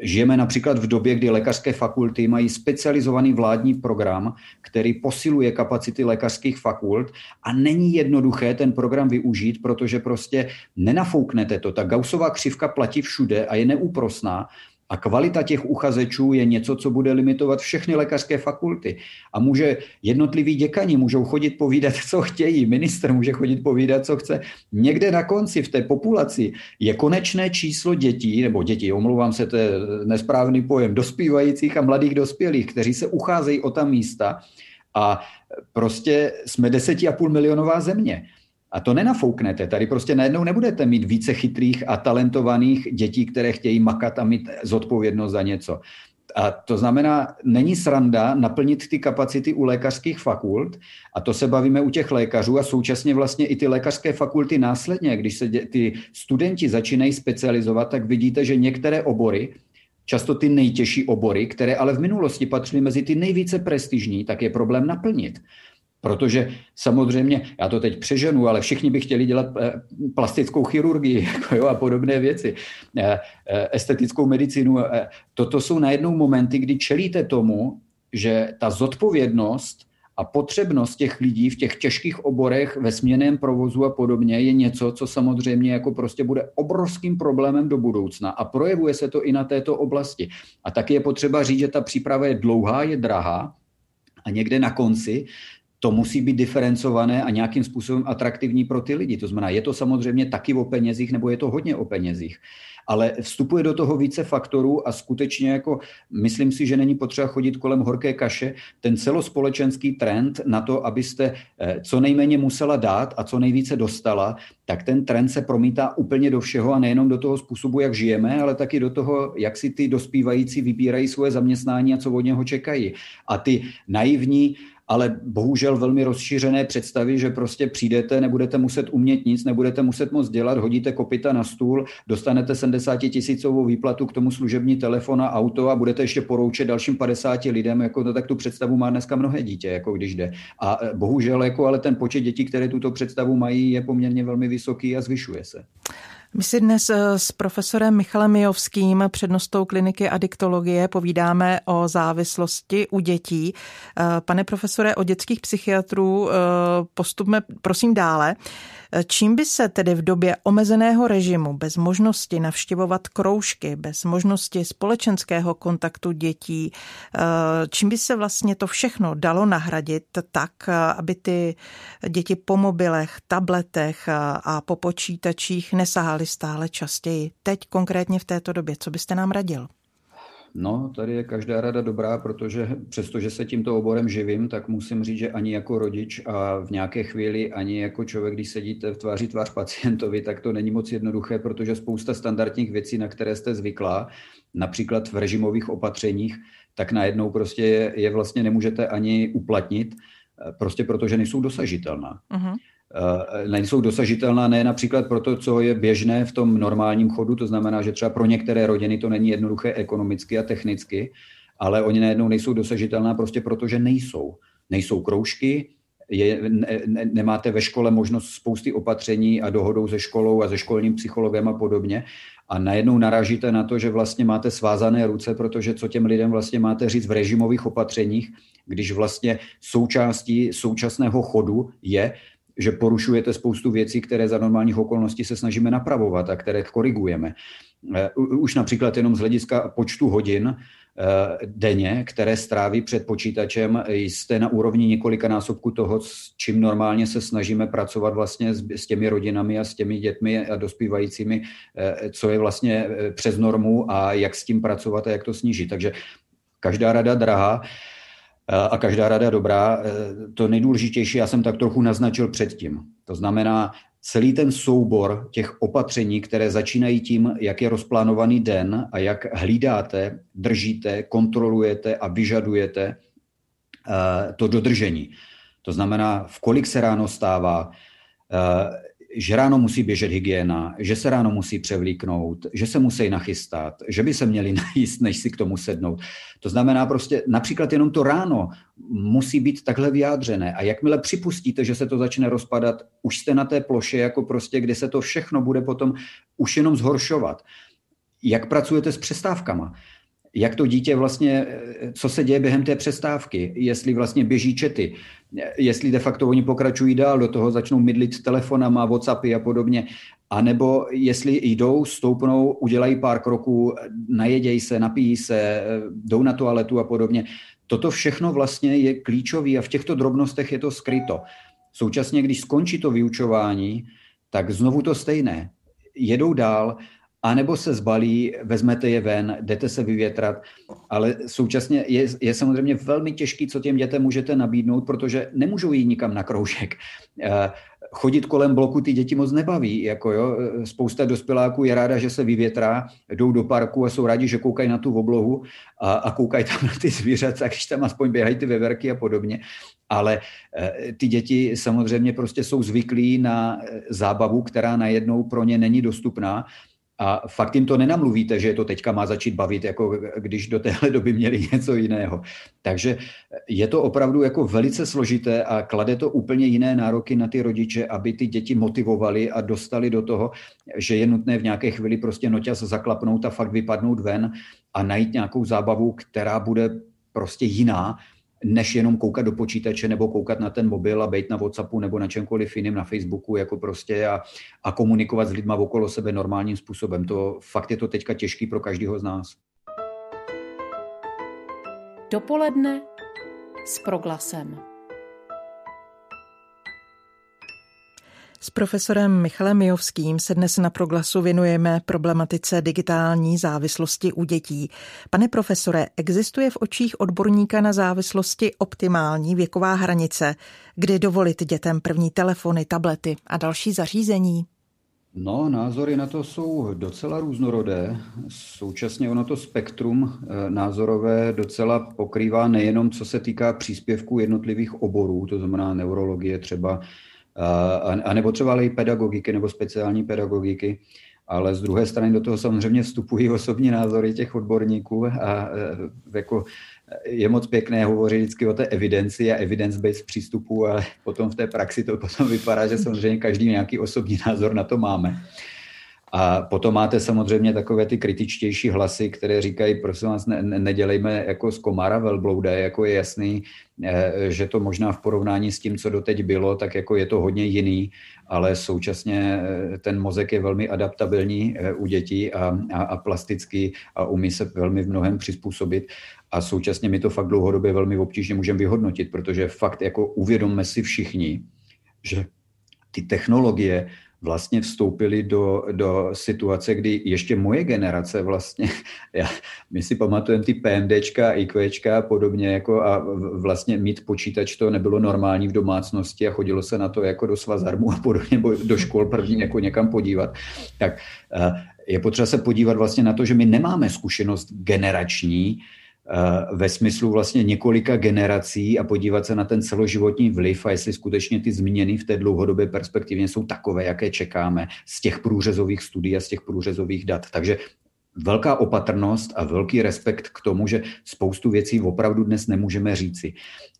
Žijeme například v době, kdy lékařské fakulty mají specializovaný vládní program, který posiluje kapacity lékařských fakult a není jednoduché ten program využít, protože prostě nenafouknete to. Ta Gaussová křivka platí všude a je neúprosná a kvalita těch uchazečů je něco, co bude limitovat všechny lékařské fakulty. A může jednotliví děkani můžou chodit povídat, co chtějí, minister může chodit povídat, co chce. Někde na konci v té populaci je konečné číslo dětí, nebo dětí, omlouvám se, to je nesprávný pojem, dospívajících a mladých dospělých, kteří se ucházejí o ta místa a prostě jsme deseti a půl milionová země. A to nenafouknete. Tady prostě najednou nebudete mít více chytrých a talentovaných dětí, které chtějí makat a mít zodpovědnost za něco. A to znamená, není sranda naplnit ty kapacity u lékařských fakult, a to se bavíme u těch lékařů a současně vlastně i ty lékařské fakulty následně, když se ty studenti začínají specializovat, tak vidíte, že některé obory, často ty nejtěžší obory, které ale v minulosti patřily mezi ty nejvíce prestižní, tak je problém naplnit. Protože samozřejmě, já to teď přeženu, ale všichni by chtěli dělat eh, plastickou chirurgii jako jo, a podobné věci, eh, eh, estetickou medicínu. Toto jsou najednou momenty, kdy čelíte tomu, že ta zodpovědnost a potřebnost těch lidí v těch těžkých oborech ve směném provozu a podobně je něco, co samozřejmě jako prostě bude obrovským problémem do budoucna a projevuje se to i na této oblasti. A taky je potřeba říct, že ta příprava je dlouhá, je drahá, a někde na konci to musí být diferencované a nějakým způsobem atraktivní pro ty lidi. To znamená, je to samozřejmě taky o penězích nebo je to hodně o penězích. Ale vstupuje do toho více faktorů a skutečně jako myslím si, že není potřeba chodit kolem horké kaše. Ten celospolečenský trend na to, abyste eh, co nejméně musela dát a co nejvíce dostala, tak ten trend se promítá úplně do všeho a nejenom do toho způsobu, jak žijeme, ale taky do toho, jak si ty dospívající vybírají svoje zaměstnání a co od něho čekají. A ty naivní ale bohužel velmi rozšířené představy, že prostě přijdete, nebudete muset umět nic, nebudete muset moc dělat, hodíte kopita na stůl, dostanete 70 tisícovou výplatu k tomu služební telefon a auto a budete ještě poroučet dalším 50 lidem, jako to, tak tu představu má dneska mnohé dítě, jako když jde. A e, bohužel, jako ale ten počet dětí, které tuto představu mají, je poměrně velmi vysoký a zvyšuje se. My si dnes eh, s profesorem Michalem Mijovským, přednostou kliniky adiktologie, povídáme o závislosti u dětí. Eh, pane profesore, o dětských psychiatrů eh, postupme prosím dále. Čím by se tedy v době omezeného režimu, bez možnosti navštěvovat kroužky, bez možnosti společenského kontaktu dětí, čím by se vlastně to všechno dalo nahradit tak, aby ty děti po mobilech, tabletech a po počítačích nesahaly stále častěji. Teď konkrétně v této době, co byste nám radil? No, tady je každá rada dobrá, protože přestože se tímto oborem živím, tak musím říct, že ani jako rodič a v nějaké chvíli ani jako člověk, když sedíte v tváři tvář pacientovi, tak to není moc jednoduché, protože spousta standardních věcí, na které jste zvyklá, například v režimových opatřeních, tak najednou prostě je, je vlastně nemůžete ani uplatnit, prostě protože nejsou dosažitelná. Uh-huh. Eh, nejsou dosažitelná ne například pro to, co je běžné v tom normálním chodu, to znamená, že třeba pro některé rodiny to není jednoduché ekonomicky a technicky, ale oni najednou nejsou dosažitelná prostě proto, že nejsou. Nejsou kroužky, je, ne, ne, nemáte ve škole možnost spousty opatření a dohodou se školou a se školním psychologem a podobně. A najednou naražíte na to, že vlastně máte svázané ruce, protože co těm lidem vlastně máte říct v režimových opatřeních, když vlastně součástí současného chodu je, že porušujete spoustu věcí, které za normálních okolností se snažíme napravovat a které korigujeme. Eh, už například jenom z hlediska počtu hodin eh, denně, které stráví před počítačem, jste na úrovni několika násobku toho, s čím normálně se snažíme pracovat vlastně s těmi rodinami a s těmi dětmi a dospívajícími, eh, co je vlastně přes normu a jak s tím pracovat a jak to snížit. Takže každá rada drahá a každá rada dobrá. E, to nejdůležitější já jsem tak trochu naznačil předtím. To znamená, celý ten soubor těch opatření, které začínají tím, jak je rozplánovaný den a jak hlídáte, držíte, kontrolujete a vyžadujete e, to dodržení. To znamená, v kolik se ráno stává, e, že ráno musí běžet hygiena, že se ráno musí převlíknout, že se musí nachystat, že by se měli najíst, než si k tomu sednout. To znamená prostě například jenom to ráno musí být takhle vyjádřené a jakmile připustíte, že se to začne rozpadat, už jste na té ploše, jako prostě, kde se to všechno bude potom už jenom zhoršovat. Jak pracujete s přestávkama? Jak to dítě vlastně, co se děje během té přestávky, jestli vlastně běží čety, jestli de facto oni pokračují dál, do toho začnou mydlit telefonama, Whatsappy a podobně, anebo jestli jdou, stoupnou, udělají pár kroků, najedějí se, napijí se, jdou na toaletu a podobně. Toto všechno vlastně je klíčové a v těchto drobnostech je to skryto. Současně, když skončí to vyučování, tak znovu to stejné. Jedou dál a nebo se zbalí, vezmete je ven, jdete se vyvětrat, ale současně je, je samozřejmě velmi těžký, co těm dětem můžete nabídnout, protože nemůžou jít nikam na kroužek. Eh, chodit kolem bloku ty děti moc nebaví. Jako jo, spousta dospěláků je ráda, že se vyvětrá, jdou do parku a jsou rádi, že koukají na tu oblohu a, a koukají tam na ty zvířata, takže tam aspoň běhají ty veverky a podobně. Ale e, ty děti samozřejmě prostě jsou zvyklí na eh, zábavu, která najednou pro ně není dostupná a fakt jim to nenamluvíte, že je to teďka má začít bavit, jako když do téhle doby měli něco jiného. Takže je to opravdu jako velice složité a klade to úplně jiné nároky na ty rodiče, aby ty děti motivovali a dostali do toho, že je nutné v nějaké chvíli prostě noťas zaklapnout a fakt vypadnout ven a najít nějakou zábavu, která bude prostě jiná, než jenom koukat do počítače nebo koukat na ten mobil a být na Whatsappu nebo na čemkoliv jiném, na Facebooku jako prostě a, a komunikovat s lidma okolo sebe normálním způsobem. To fakt je to teďka těžký pro každého z nás. Dopoledne s proglasem. S profesorem Michalem Mijovským se dnes na proglasu věnujeme problematice digitální závislosti u dětí. Pane profesore, existuje v očích odborníka na závislosti optimální věková hranice, kdy dovolit dětem první telefony, tablety a další zařízení? No, názory na to jsou docela různorodé. Současně ono to spektrum eh, názorové docela pokrývá nejenom co se týká příspěvků jednotlivých oborů, to znamená neurologie třeba, a, nebo třeba i pedagogiky nebo speciální pedagogiky, ale z druhé strany do toho samozřejmě vstupují osobní názory těch odborníků a e, jako je moc pěkné hovořit vždycky o té evidenci a evidence-based přístupu, ale potom v té praxi to potom vypadá, že samozřejmě každý nějaký osobní názor na to máme. A potom máte samozřejmě takové ty kritičtější hlasy, které říkají, prosím vás, ne, nedělejme jako z komára velblouda, jako je jasný, eh, že to možná v porovnání s tím, co doteď bylo, tak jako je to hodně jiný, ale současně eh, ten mozek je velmi adaptabilní eh, u dětí a, a, a plastický a umí se velmi v mnohem přizpůsobit. A současně my to fakt dlouhodobě velmi obtížně můžeme vyhodnotit, protože fakt jako uvědomme si všichni, že ty technologie vlastně vstoupili do, do situace, kdy ještě moje generace vlastně, já, my si pamatujeme ty PMDčka, IQčka a podobně, jako a vlastně mít počítač to nebylo normální v domácnosti a chodilo se na to jako do svazarmu a podobně, nebo do škol první jako někam podívat, tak eh, je potřeba se podívat vlastně na to, že my nemáme zkušenost generační, ve smyslu vlastně několika generací a podívat se na ten celoživotní vliv a jestli skutečně ty změny v té dlouhodobé perspektivě jsou takové, jaké čekáme z těch průřezových studií a z těch průřezových dat. Takže velká opatrnost a velký respekt k tomu, že spoustu věcí opravdu dnes nemůžeme říci.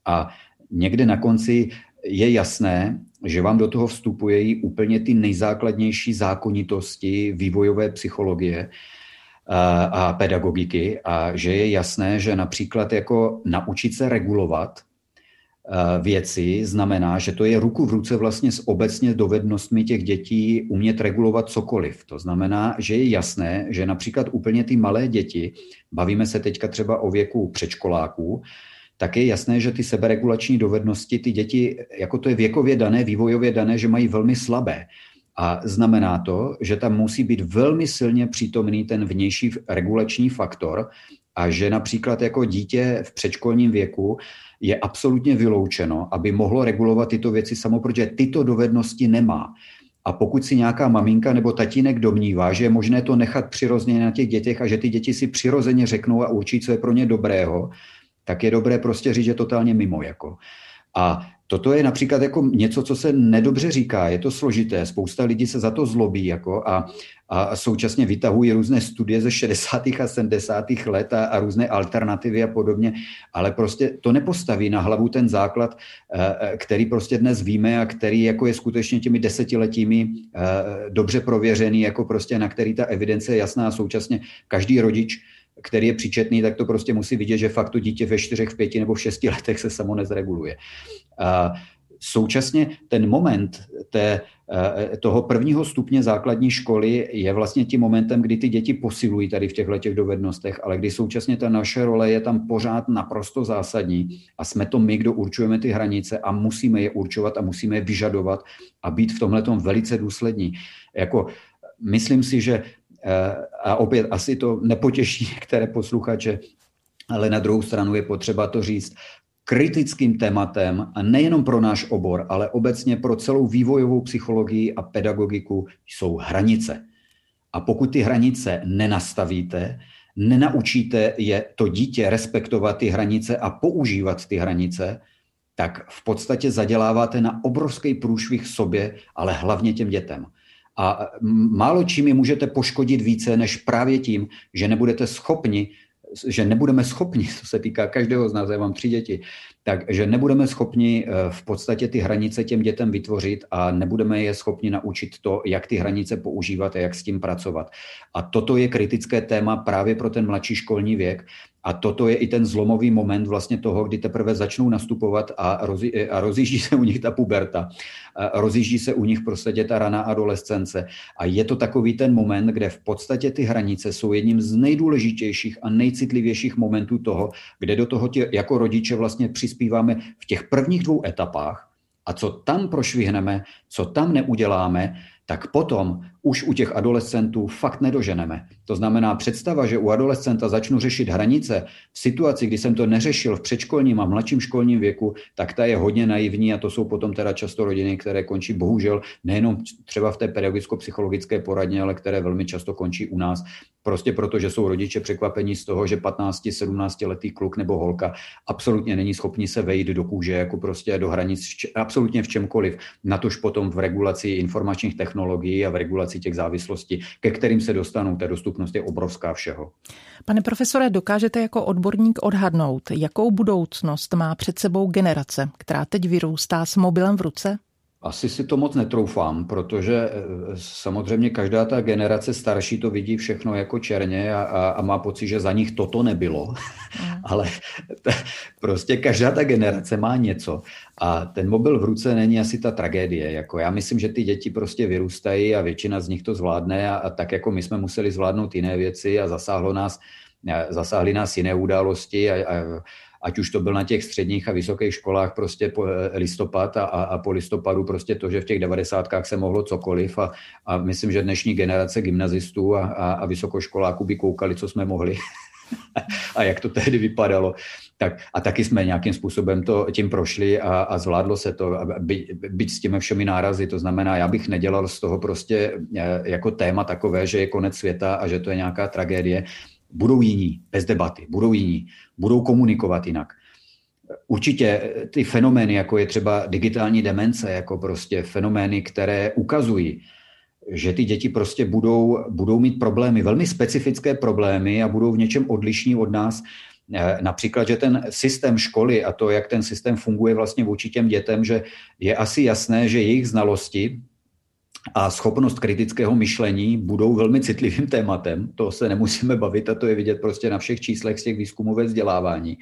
A někde na konci je jasné, že vám do toho vstupují úplně ty nejzákladnější zákonitosti vývojové psychologie, a pedagogiky a že je jasné, že například jako naučit se regulovat věci znamená, že to je ruku v ruce vlastně s obecně dovednostmi těch dětí umět regulovat cokoliv. To znamená, že je jasné, že například úplně ty malé děti, bavíme se teďka třeba o věku předškoláků, tak je jasné, že ty seberegulační dovednosti ty děti, jako to je věkově dané, vývojově dané, že mají velmi slabé. A znamená to, že tam musí být velmi silně přítomný ten vnější regulační faktor a že například jako dítě v předškolním věku je absolutně vyloučeno, aby mohlo regulovat tyto věci samo, protože tyto dovednosti nemá. A pokud si nějaká maminka nebo tatínek domnívá, že je možné to nechat přirozeně na těch dětech a že ty děti si přirozeně řeknou a určí, co je pro ně dobrého, tak je dobré prostě říct, že totálně mimo. Jako. A Toto je například jako něco, co se nedobře říká, je to složité, spousta lidí se za to zlobí jako a, a současně vytahují různé studie ze 60. a 70. let a, a různé alternativy a podobně, ale prostě to nepostaví na hlavu ten základ, eh, eh, který prostě dnes víme a který jako je skutečně těmi desetiletími eh, dobře prověřený, jako prostě na který ta evidence je jasná a současně každý rodič který je příčetný, tak to prostě musí vidět, že fakt to dítě ve čtyřech, v pěti nebo v šesti letech se samo nezreguluje. A současně ten moment té, eh, toho prvního stupně základní školy je vlastně tím momentem, kdy ty děti posilují tady v těchto těch dovednostech, ale kdy současně ta naše role je tam pořád naprosto zásadní a jsme to my, kdo určujeme ty hranice a musíme je určovat a musíme je vyžadovat a být v tomhle velice důslední. Jako, myslím si, že a opět asi to nepotěší některé posluchače, ale na druhou stranu je potřeba to říct, kritickým tématem, a nejenom pro náš obor, ale obecně pro celou vývojovou psychologii a pedagogiku, jsou hranice. A pokud ty hranice nenastavíte, nenaučíte je to dítě respektovat ty hranice a používat ty hranice, tak v podstatě zaděláváte na obrovský průšvih sobě, ale hlavně těm dětem. A málo čím je můžete poškodit více, než právě tím, že nebudete schopni že nebudeme schopni, co se týká každého z nás, já mám tři děti, takže nebudeme schopni eh, v podstatě ty hranice těm dětem vytvořit a nebudeme je schopni naučit to, jak ty hranice používat a jak s tím pracovat. A toto je kritické téma právě pro ten mladší školní věk, a toto je i ten zlomový moment vlastně toho, kdy teprve začnou nastupovat a, rozi, a rozjíždí se u nich ta puberta, a rozjíždí se u nich prostě ta raná adolescence. A je to takový ten moment, kde v podstatě ty hranice jsou jedním z nejdůležitějších a nejcitlivějších momentů toho, kde do toho tě, jako rodiče vlastně přispíváme v těch prvních dvou etapách, a co tam prošvihneme, co tam neuděláme, tak potom už u těch adolescentů fakt nedoženeme. To znamená představa, že u adolescenta začnu řešit hranice v situaci, kdy jsem to neřešil v předškolním a mladším školním věku, tak ta je hodně naivní a to jsou potom teda často rodiny, které končí bohužel nejenom třeba v té pedagogicko-psychologické poradně, ale které velmi často končí u nás. Prostě proto, že jsou rodiče překvapení z toho, že 15-17 letý kluk nebo holka absolutně není schopni se vejít do kůže, jako prostě do hranic, absolutně v čemkoliv. Natož potom v regulaci informačních technologií a v regulaci regulaci těch závislostí, ke kterým se dostanou. Ta dostupnost je obrovská všeho. Pane profesore, dokážete jako odborník odhadnout, jakou budoucnost má před sebou generace, která teď vyrůstá s mobilem v ruce? Asi si to moc netroufám, protože eh, samozřejmě každá ta generace starší to vidí všechno jako černě a, a, a má pocit, že za nich toto nebylo. Mm. Ale t- prostě každá ta generace má něco. A ten mobil v ruce není asi ta tragédie. Jako já myslím, že ty děti prostě vyrůstají a většina z nich to zvládne a, a tak jako my jsme museli zvládnout jiné věci a zasáhlo nás, eh, zasáhly nás jiné události a, a ať už to byl na těch středních a vysokých školách prostě po eh, listopad a, a po listopadu prostě to, že v těch devadesátkách se mohlo cokoliv a, a myslím, že dnešní generace gymnazistů a, a, a vysokoškoláků by koukali, co jsme mohli a jak to tehdy vypadalo. Tak, a taky jsme nějakým způsobem to tím prošli a, a zvládlo se to, by, byť s těmi všemi nárazy. To znamená, já bych nedělal z toho prostě eh, jako téma takové, že je konec světa a že to je nějaká tragédie. Budou jiní, bez debaty, budou jiní budou komunikovat jinak. Určitě ty fenomény, jako je třeba digitální demence, jako prostě fenomény, které ukazují, že ty děti prostě budou, budou mít problémy, velmi specifické problémy a budou v něčem odlišní od nás. Například, že ten systém školy a to, jak ten systém funguje vlastně vůči těm dětem, že je asi jasné, že jejich znalosti a schopnost kritického myšlení budou velmi citlivým tématem. To se nemusíme bavit a to je vidět prostě na všech číslech z těch výzkumů ve vzdělávání.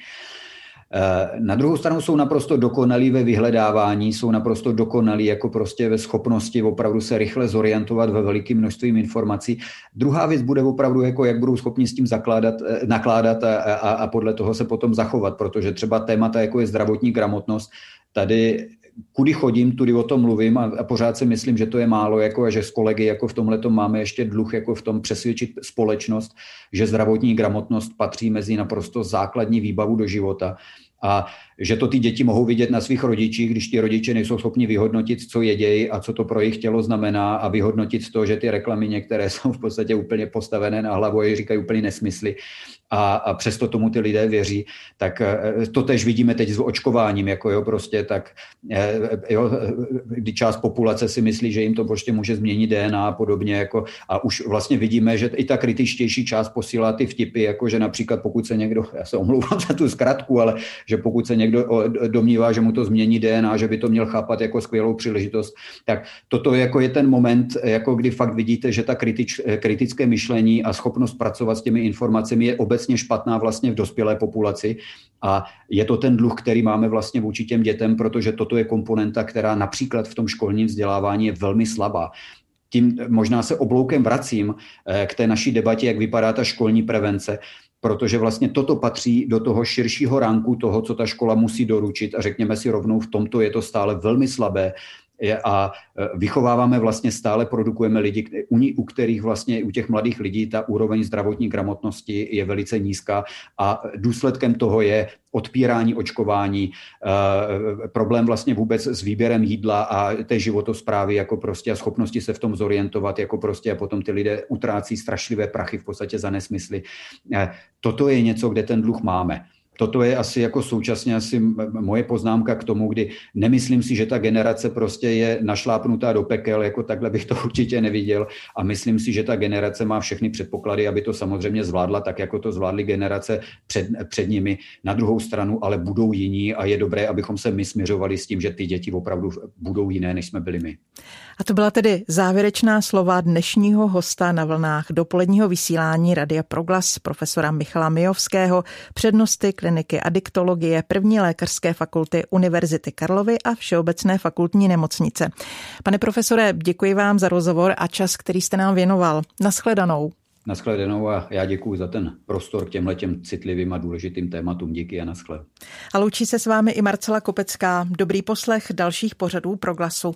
Eh, na druhou stranu jsou naprosto dokonalí ve vyhledávání, jsou naprosto dokonalí jako prostě ve schopnosti opravdu se rychle zorientovat ve velikým množstvím informací. Druhá věc bude opravdu, jako jak budou schopni s tím zakládat, eh, nakládat a, a, a podle toho se potom zachovat, protože třeba témata, jako je zdravotní gramotnost, tady kudy chodím, tudy o tom mluvím a, a pořád si myslím, že to je málo jako, a že s kolegy jako v tomhle máme ještě dluh jako v tom přesvědčit společnost, že zdravotní gramotnost patří mezi naprosto základní výbavu do života a že to ty děti mohou vidět na svých rodičích, když ti rodiče nejsou schopni vyhodnotit, co jedějí a co to pro jejich tělo znamená a vyhodnotit to, že ty reklamy některé jsou v podstatě úplně postavené na hlavu a říkají úplně nesmysly a, a přesto tomu ty lidé věří, tak eh, to tež vidíme teď s očkováním, jako jo, prostě tak, eh, jo, kdy část populace si myslí, že jim to prostě může změnit DNA a podobně, jako, a už vlastně vidíme, že i ta kritičtější část posílá ty vtipy, jako že například pokud se někdo, já se omlouvám za tu zkratku, ale že pokud se někdo domnívá, že mu to změní DNA, že by to měl chápat jako skvělou příležitost, tak toto jako je ten moment, jako kdy fakt vidíte, že ta kritič, kritické myšlení a schopnost pracovat s těmi informacemi je obecně obecně špatná vlastně v dospělé populaci. A je to ten dluh, který máme vlastně vůči těm dětem, protože toto je komponenta, která například v tom školním vzdělávání je velmi slabá. Tím možná se obloukem vracím eh, k té naší debatě, jak vypadá ta školní prevence, protože vlastně toto patří do toho širšího ránku toho, co ta škola musí doručit. A řekněme si rovnou, v tomto je to stále velmi slabé a e, vychováváme vlastně stále, produkujeme lidi, u kterých vlastně u těch mladých lidí ta úroveň zdravotní gramotnosti je velice nízká a důsledkem toho je odpírání očkování, e, problém vlastně vůbec s výběrem jídla a té životosprávy jako prostě a schopnosti se v tom zorientovat jako prostě a potom ty lidé utrácí strašlivé prachy v podstatě za nesmysly. E, toto je něco, kde ten dluh máme toto je asi jako současně asi moje poznámka k tomu, kdy nemyslím si, že ta generace prostě je našlápnutá do pekel, jako takhle bych to určitě neviděl a myslím si, že ta generace má všechny předpoklady, aby to samozřejmě zvládla tak, jako to zvládly generace před, před nimi. Na druhou stranu ale budou jiní a je dobré, abychom se my směřovali s tím, že ty děti opravdu budou jiné, než jsme byli my. A to byla tedy závěrečná slova dnešního hosta na vlnách dopoledního vysílání Radia Proglas profesora Michala Mijovského, přednosty kliniky adiktologie první lékařské fakulty Univerzity Karlovy a Všeobecné fakultní nemocnice. Pane profesore, děkuji vám za rozhovor a čas, který jste nám věnoval. Naschledanou. Naschledanou a já děkuji za ten prostor k těmhle těm citlivým a důležitým tématům. Díky a naschle. A loučí se s vámi i Marcela Kopecká. Dobrý poslech dalších pořadů Proglasu.